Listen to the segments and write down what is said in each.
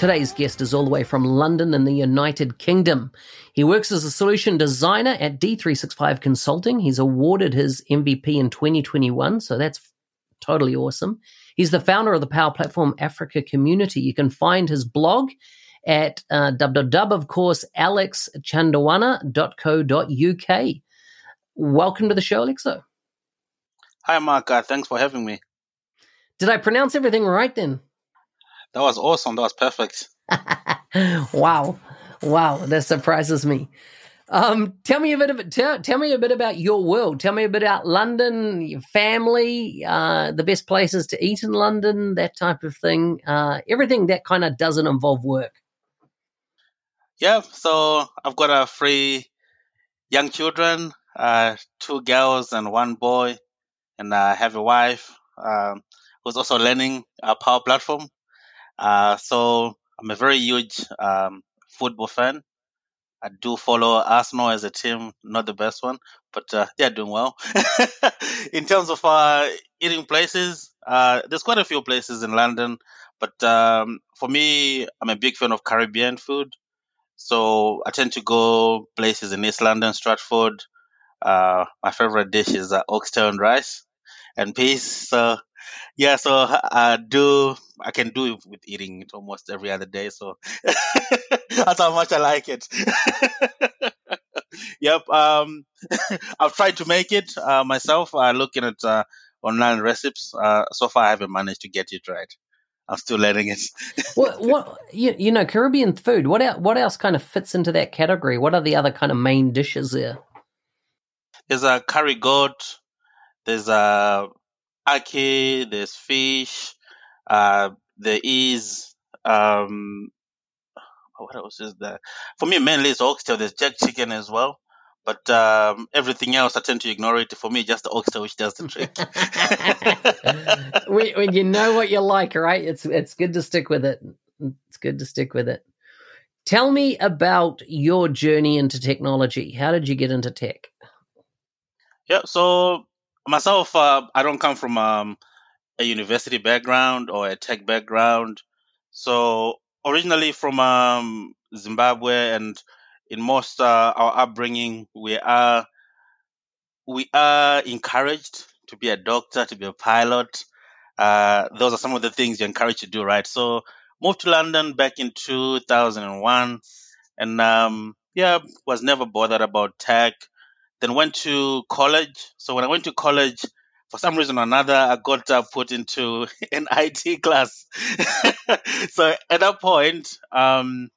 Today's guest is all the way from London in the United Kingdom. He works as a solution designer at D365 Consulting. He's awarded his MVP in 2021, so that's totally awesome. He's the founder of the Power Platform Africa community. You can find his blog at uh, www, of course, alexchandawana.co.uk. Welcome to the show, Alexo. Hi, Mark. Uh, thanks for having me. Did I pronounce everything right then? That was awesome. That was perfect. wow, wow, that surprises me. Um, tell me a bit of tell, tell me a bit about your world. Tell me a bit about London, your family, uh, the best places to eat in London, that type of thing. Uh, everything that kind of doesn't involve work. Yeah, so I've got uh, three young children, uh, two girls and one boy, and I have a wife um, who's also learning a Power Platform. Uh, so I'm a very huge um, football fan. I do follow Arsenal as a team, not the best one, but uh, they're doing well. in terms of uh, eating places, uh, there's quite a few places in London, but um, for me, I'm a big fan of Caribbean food. So I tend to go places in East London, Stratford. Uh, my favorite dish is uh, oxtail and rice and peas. So yeah, so I do. I can do it with eating it almost every other day. So that's how much I like it. yep. Um, I've tried to make it uh, myself. Uh, looking at uh, online recipes. Uh, so far, I haven't managed to get it right. I'm still learning it. what? What? You, you know, Caribbean food. What? Else, what else kind of fits into that category? What are the other kind of main dishes there? There's a curry goat. There's a ackee, there's fish, uh, there is um, what else is there? For me, mainly it's oxtail. There's jerk chicken as well. But um, everything else, I tend to ignore it. For me, just the oxtail which does the trick. when, when you know what you like, right? It's it's good to stick with it. It's good to stick with it. Tell me about your journey into technology. How did you get into tech? Yeah, so myself, uh, I don't come from um, a university background or a tech background. So originally from um, Zimbabwe, and in most uh, our upbringing, we are we are encouraged to be a doctor, to be a pilot. Uh, those are some of the things you're encouraged to do, right? So moved to London back in 2001, and um, yeah, was never bothered about tech then went to college. So when I went to college, for some reason or another, I got uh, put into an IT class. so at that point, um,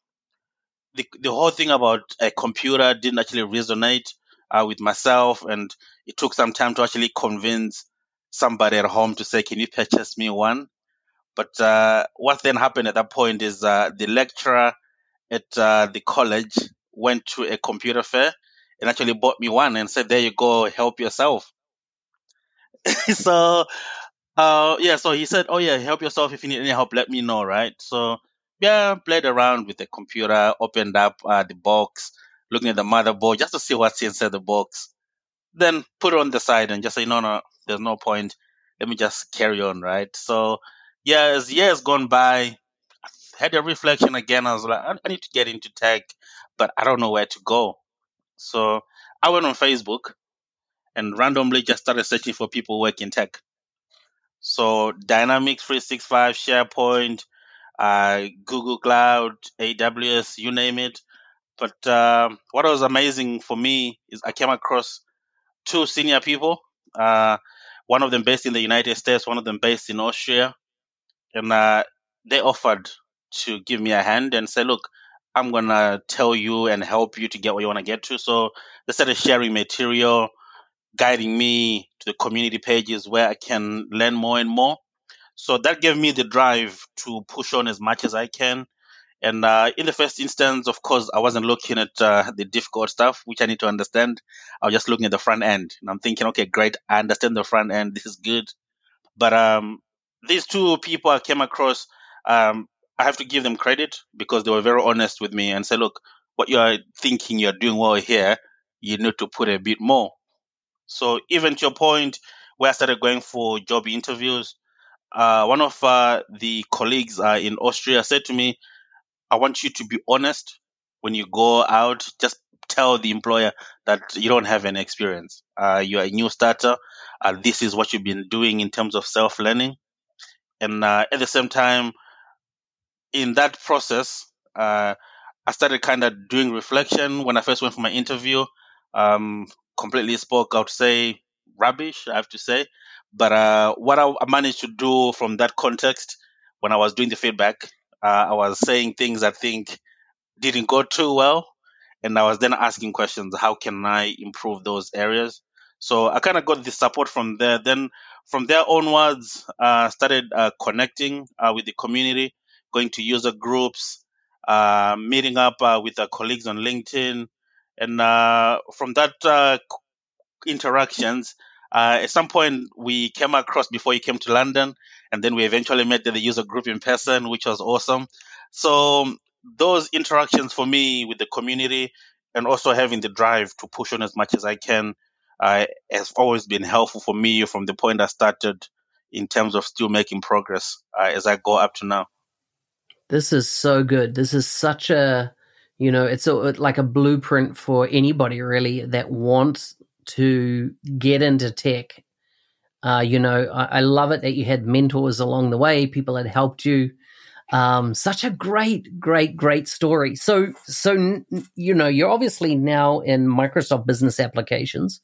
the the whole thing about a computer didn't actually resonate uh, with myself, and it took some time to actually convince somebody at home to say, "Can you purchase me one?" But uh, what then happened at that point is uh, the lecturer at uh, the college went to a computer fair and actually bought me one and said, "There you go, help yourself." so, uh, yeah, so he said, "Oh yeah, help yourself. If you need any help, let me know." Right. So, yeah, played around with the computer, opened up uh, the box, looking at the motherboard just to see what's inside the box. Then put it on the side and just say, "No, no, there's no point. Let me just carry on." Right. So, yeah, as years gone by, had a reflection again. I was like, I need to get into tech, but I don't know where to go. So I went on Facebook and randomly just started searching for people working tech. So Dynamics 365, SharePoint, uh, Google Cloud, AWS, you name it. But uh, what was amazing for me is I came across two senior people. Uh, one of them based in the United States, one of them based in Austria, and uh, they offered to give me a hand and say, "Look, I'm gonna tell you and help you to get where you want to get to." So they started sharing material, guiding me to the community pages where I can learn more and more. So that gave me the drive to push on as much as I can. And uh, in the first instance, of course, I wasn't looking at uh, the difficult stuff, which I need to understand. I was just looking at the front end. And I'm thinking, okay, great. I understand the front end. This is good. But um, these two people I came across, um, I have to give them credit because they were very honest with me and say, look, what you are thinking you're doing well here, you need to put a bit more. So even to your point, where I started going for job interviews, uh, one of uh, the colleagues uh, in Austria said to me, I want you to be honest when you go out. Just tell the employer that you don't have any experience. Uh, you're a new starter. Uh, this is what you've been doing in terms of self learning. And uh, at the same time, in that process, uh, I started kind of doing reflection when I first went for my interview. Um, completely spoke, I would say, rubbish, I have to say. But uh, what I managed to do from that context when I was doing the feedback uh, I was saying things I think didn't go too well, and I was then asking questions: How can I improve those areas? So I kind of got the support from there. Then from there onwards, uh, started uh, connecting uh, with the community, going to user groups, uh, meeting up uh, with our colleagues on LinkedIn, and uh, from that uh, interactions, uh, at some point we came across before you came to London, and then we eventually met the user group in person, which was awesome. So those interactions for me with the community and also having the drive to push on as much as I can uh, has always been helpful for me from the point I started in terms of still making progress uh, as I go up to now. This is so good. This is such a, you know, it's a, like a blueprint for anybody really that wants to get into tech. Uh, you know, I, I, love it that you had mentors along the way, people that helped you. Um, such a great, great, great story. So, so you know, you're obviously now in Microsoft Business Applications.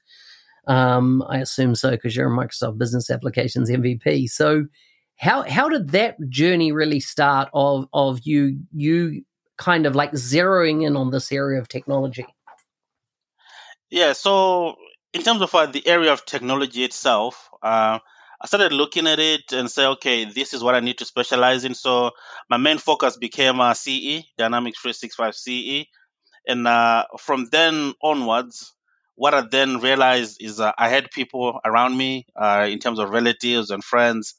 Um, I assume so because you're a Microsoft Business Applications MVP. So, how how did that journey really start? Of of you you kind of like zeroing in on this area of technology. Yeah, so in terms of uh, the area of technology itself, uh, I started looking at it and say, okay, this is what I need to specialize in. So my main focus became uh, CE, Dynamics 365 CE. And uh, from then onwards, what I then realized is uh, I had people around me uh, in terms of relatives and friends.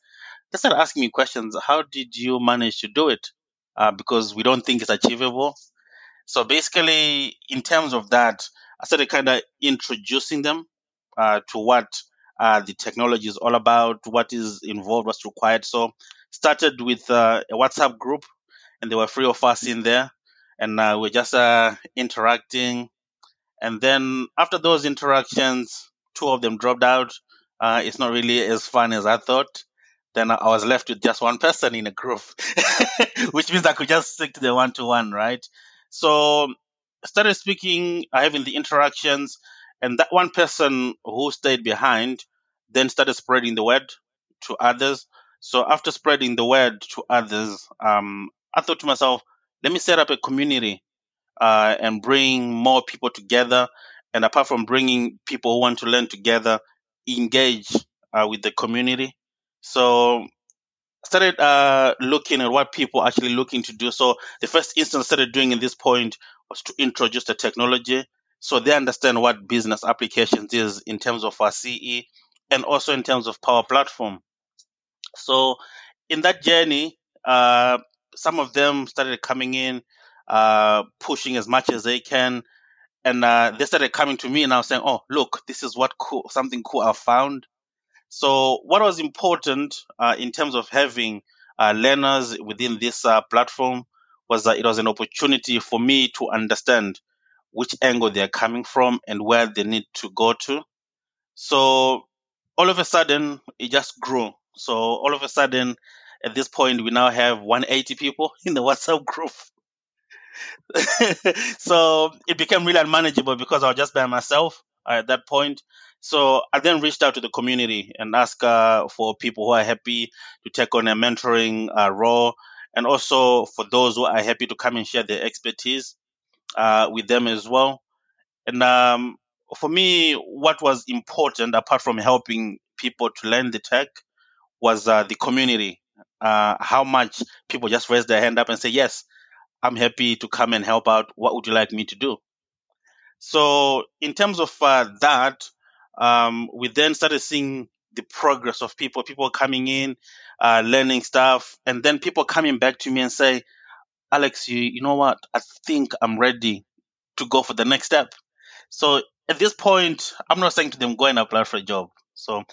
They started asking me questions. How did you manage to do it? Uh, because we don't think it's achievable. So basically, in terms of that, I started kind of introducing them uh, to what uh, the technology is all about, what is involved, what's required. So started with uh, a WhatsApp group, and there were three of us in there, and uh, we're just uh, interacting. And then after those interactions, two of them dropped out. It's not really as fun as I thought. Then I was left with just one person in a group, which means I could just stick to the one to one, right? So started speaking, having the interactions, and that one person who stayed behind then started spreading the word to others. So after spreading the word to others, um, I thought to myself, let me set up a community uh, and bring more people together. And apart from bringing people who want to learn together, engage uh, with the community. So started uh, looking at what people actually looking to do. So the first instance I started doing at this point was to introduce the technology so they understand what business applications is in terms of our CE and also in terms of Power Platform. So in that journey, uh, some of them started coming in, uh, pushing as much as they can. And uh, they started coming to me and I was saying, "Oh, look, this is what cool, something cool I found." So, what was important uh, in terms of having uh, learners within this uh, platform was that it was an opportunity for me to understand which angle they're coming from and where they need to go to. So all of a sudden, it just grew. So all of a sudden, at this point, we now have 180 people in the WhatsApp group. so it became really unmanageable because I was just by myself at that point. So I then reached out to the community and asked uh, for people who are happy to take on a mentoring uh, role, and also for those who are happy to come and share their expertise uh, with them as well. And um, for me, what was important, apart from helping people to learn the tech, was uh, the community. Uh, how much people just raise their hand up and say, "Yes, I'm happy to come and help out. What would you like me to do?" So, in terms of uh, that, um, we then started seeing the progress of people, people coming in, uh, learning stuff, and then people coming back to me and say, Alex, you, you know what? I think I'm ready to go for the next step. So at this point, I'm not saying to them, go and apply for a job. So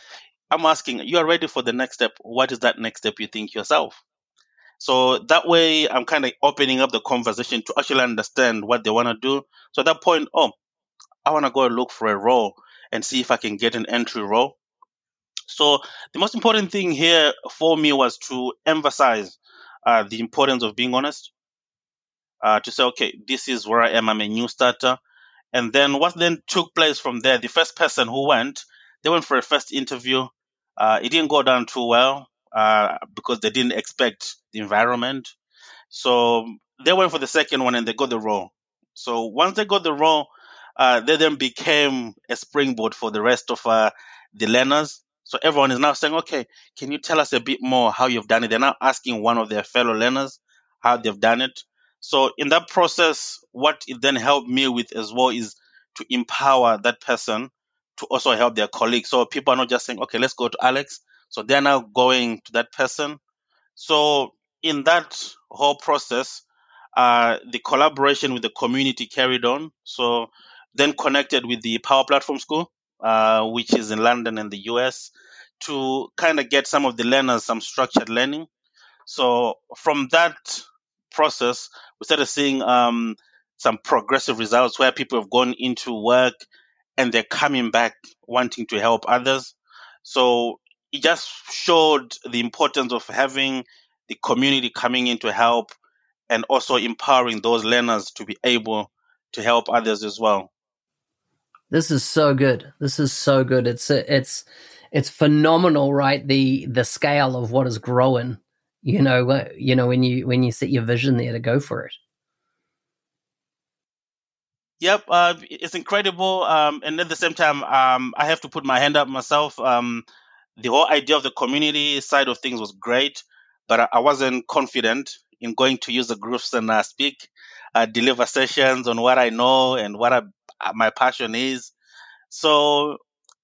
I'm asking, you are ready for the next step. What is that next step you think yourself? So that way, I'm kind of opening up the conversation to actually understand what they want to do. So at that point, oh, I want to go and look for a role and see if I can get an entry role. So the most important thing here for me was to emphasize uh, the importance of being honest. Uh, to say, okay, this is where I am. I'm a new starter. And then what then took place from there? The first person who went, they went for a first interview. Uh, it didn't go down too well uh, because they didn't expect the environment. So they went for the second one and they got the role. So once they got the role, uh, they then became a springboard for the rest of uh, the learners. So everyone is now saying, okay, can you tell us a bit more how you've done it? They're now asking one of their fellow learners how they've done it. So in that process, what it then helped me with as well is to empower that person to also help their colleagues. So people are not just saying, okay, let's go to Alex. So they're now going to that person. So in that whole process, uh, the collaboration with the community carried on. So then connected with the Power Platform School, uh, which is in London and the US, to kind of get some of the learners some structured learning. So from that process, we started seeing um, some progressive results where people have gone into work and they're coming back wanting to help others. So it just showed the importance of having the community coming in to help and also empowering those learners to be able to help others as well. This is so good. This is so good. It's it's it's phenomenal, right? The the scale of what is growing. You know, you know when you when you set your vision there to go for it. Yep, uh, it's incredible. Um, and at the same time, um, I have to put my hand up myself. Um, the whole idea of the community side of things was great, but I wasn't confident in going to use the groups and uh, speak, uh, deliver sessions on what I know and what I, my passion is. So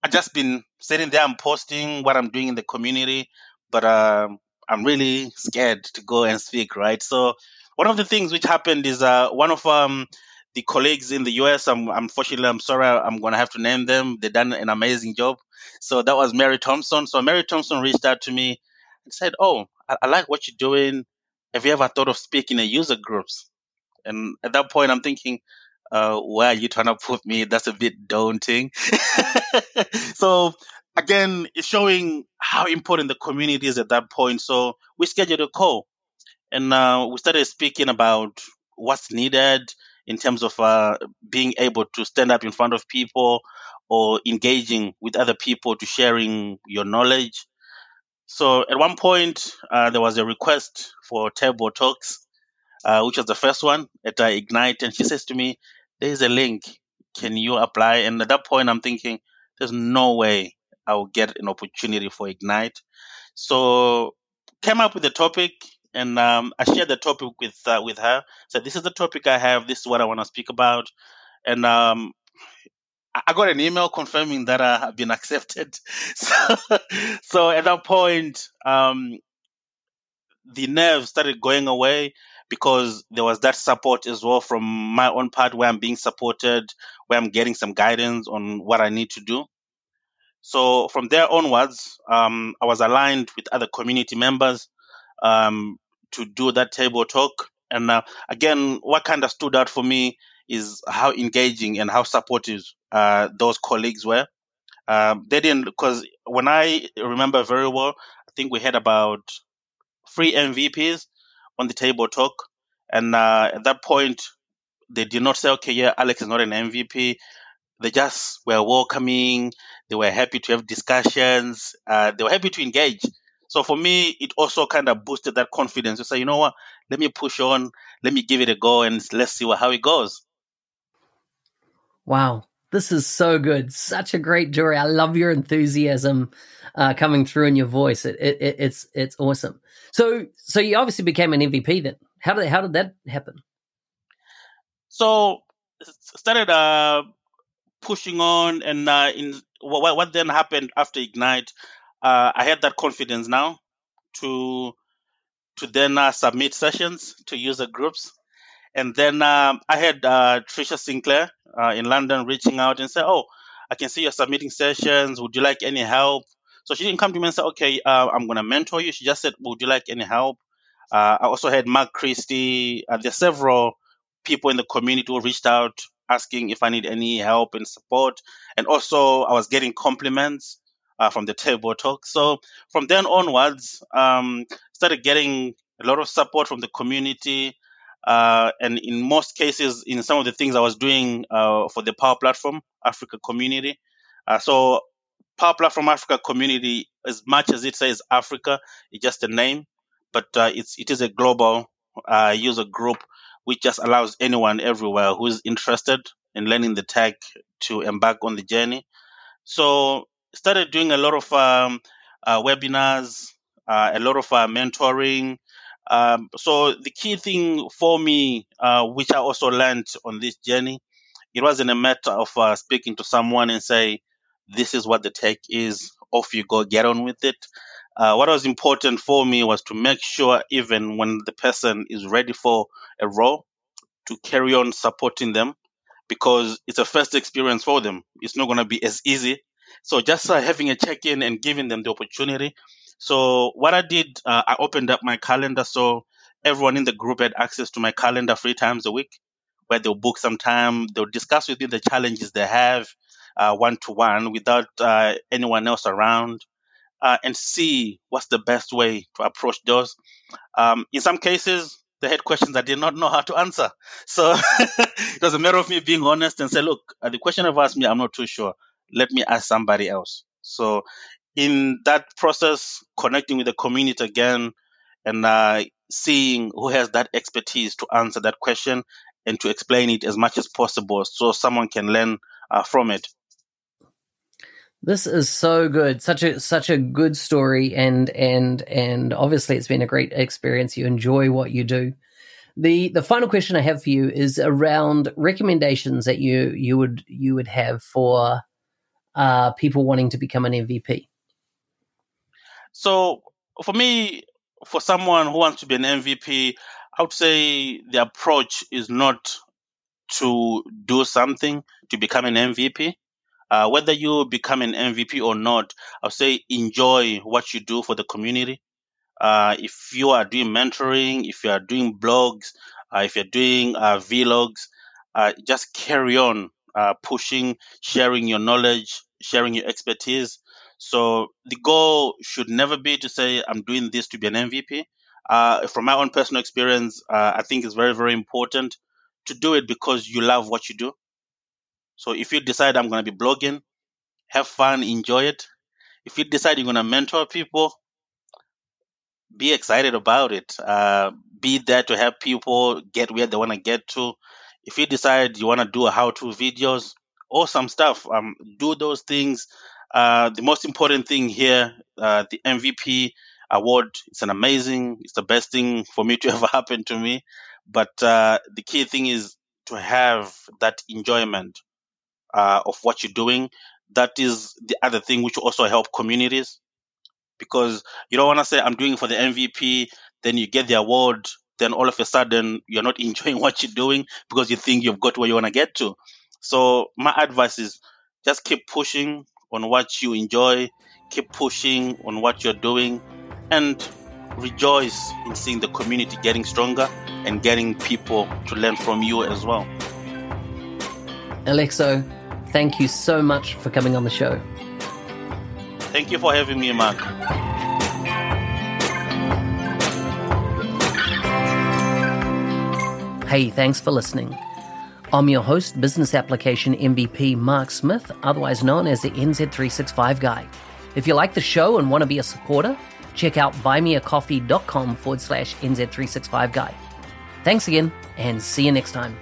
I just been sitting there and posting what I'm doing in the community, but um, I'm really scared to go and speak, right? So one of the things which happened is uh, one of um, the colleagues in the US, I'm, unfortunately, I'm sorry, I'm going to have to name them. They done an amazing job. So that was Mary Thompson. So Mary Thompson reached out to me and said, "Oh, I, I like what you're doing. Have you ever thought of speaking in user groups?" And at that point, I'm thinking, uh, where are you trying to put me? That's a bit daunting. so again, it's showing how important the community is at that point. So we scheduled a call and uh, we started speaking about what's needed in terms of uh, being able to stand up in front of people or engaging with other people to sharing your knowledge. So at one point, uh, there was a request for table talks, uh, which was the first one at uh, Ignite. And she says to me, There's a link. Can you apply? And at that point, I'm thinking, There's no way I will get an opportunity for Ignite. So came up with a topic and um, I shared the topic with uh, with her. Said, "This is the topic I have. This is what I want to speak about." And um, I got an email confirming that I have been accepted. So, so at that point, um, the nerves started going away because there was that support as well from my own part where I'm being supported, where I'm getting some guidance on what I need to do. So from there onwards, um, I was aligned with other community members um, to do that table talk. And uh, again, what kind of stood out for me is how engaging and how supportive uh, those colleagues were. Um, they didn't because when I remember very well, I think we had about three MVPs on the table talk, and uh, at that point, they did not say, "Okay, yeah, Alex is not an MVP." They just were welcoming. They were happy to have discussions. Uh, they were happy to engage. So for me, it also kind of boosted that confidence to say, you know what, let me push on, let me give it a go, and let's see what, how it goes. Wow, this is so good. Such a great jury. I love your enthusiasm uh, coming through in your voice. It, it, it, it's it's awesome. So so you obviously became an MVP then. How did how did that happen? So started uh, pushing on, and uh, in what, what then happened after Ignite, uh, I had that confidence now to to then uh, submit sessions to user groups, and then um, I had uh, Tricia Sinclair uh, in London reaching out and say, "Oh, I can see you're submitting sessions. Would you like any help?" So she didn't come to me and say, "Okay, uh, I'm going to mentor you." She just said, "Would you like any help?" Uh, I also had Mark Christie. Uh, there's several people in the community who reached out asking if I need any help and support, and also I was getting compliments uh, from the table talk. So from then onwards, um, started getting a lot of support from the community. Uh, and in most cases, in some of the things I was doing uh, for the Power Platform Africa community. Uh, so, Power Platform Africa community, as much as it says Africa, it's just a name, but uh, it's it is a global uh, user group which just allows anyone everywhere who is interested in learning the tech to embark on the journey. So, started doing a lot of um, webinars, a lot of mentoring. Um, so the key thing for me, uh, which I also learned on this journey, it wasn't a matter of uh, speaking to someone and say, "This is what the tech is." Off you go, get on with it. Uh, what was important for me was to make sure, even when the person is ready for a role, to carry on supporting them because it's a first experience for them. It's not going to be as easy. So just uh, having a check in and giving them the opportunity so what I did, uh, I opened up my calendar so everyone in the group had access to my calendar three times a week, where they'll book some time, they'll discuss with me the challenges they have one to one without uh, anyone else around, uh, and see what's the best way to approach those. Um, in some cases, they had questions I did not know how to answer. So it was a matter of me being honest and say, look, uh, the question I've asked me, I'm not too sure. Let me ask somebody else. So in that process, connecting with the community again and uh, seeing who has that expertise to answer that question and to explain it as much as possible so someone can learn uh, from it. This is so good. Such a such a good story and and and obviously it's been a great experience. You enjoy what you do. The the final question I have for you is around recommendations that you you would you would have for uh, people wanting to become an MVP. So for me, for someone who wants to be an MVP, I would say the approach is not to do something to become an MVP. Uh, whether you become an MVP or not, I would say enjoy what you do for the community. Uh, if you are doing mentoring, if you are doing blogs, uh, if you're doing uh, vlogs, uh, just carry on uh, pushing, sharing your knowledge, sharing your expertise. So the goal should never be to say, I'm doing this to be an MVP. Uh, from my own personal experience, uh, I think it's very, very important to do it because you love what you do. So if you decide I'm going to be blogging, have fun, enjoy it. If you decide you're going to mentor people, be excited about it. Uh, be there to help people get where they want to get to. If you decide you want to do a how-to videos or some stuff, um, do those things uh, the most important thing here, uh, the MVP award, it's an amazing, it's the best thing for me to ever happen to me. But uh, the key thing is to have that enjoyment uh, of what you're doing. That is the other thing which also help communities because you don't want to say, I'm doing for the MVP, then you get the award, then all of a sudden you're not enjoying what you're doing because you think you've got where you want to get to. So my advice is just keep pushing, on what you enjoy, keep pushing on what you're doing, and rejoice in seeing the community getting stronger and getting people to learn from you as well. Alexo, thank you so much for coming on the show. Thank you for having me, Mark. Hey, thanks for listening. I'm your host, Business Application MVP Mark Smith, otherwise known as the NZ365 Guy. If you like the show and want to be a supporter, check out buymeacoffee.com forward slash NZ365 Guy. Thanks again, and see you next time.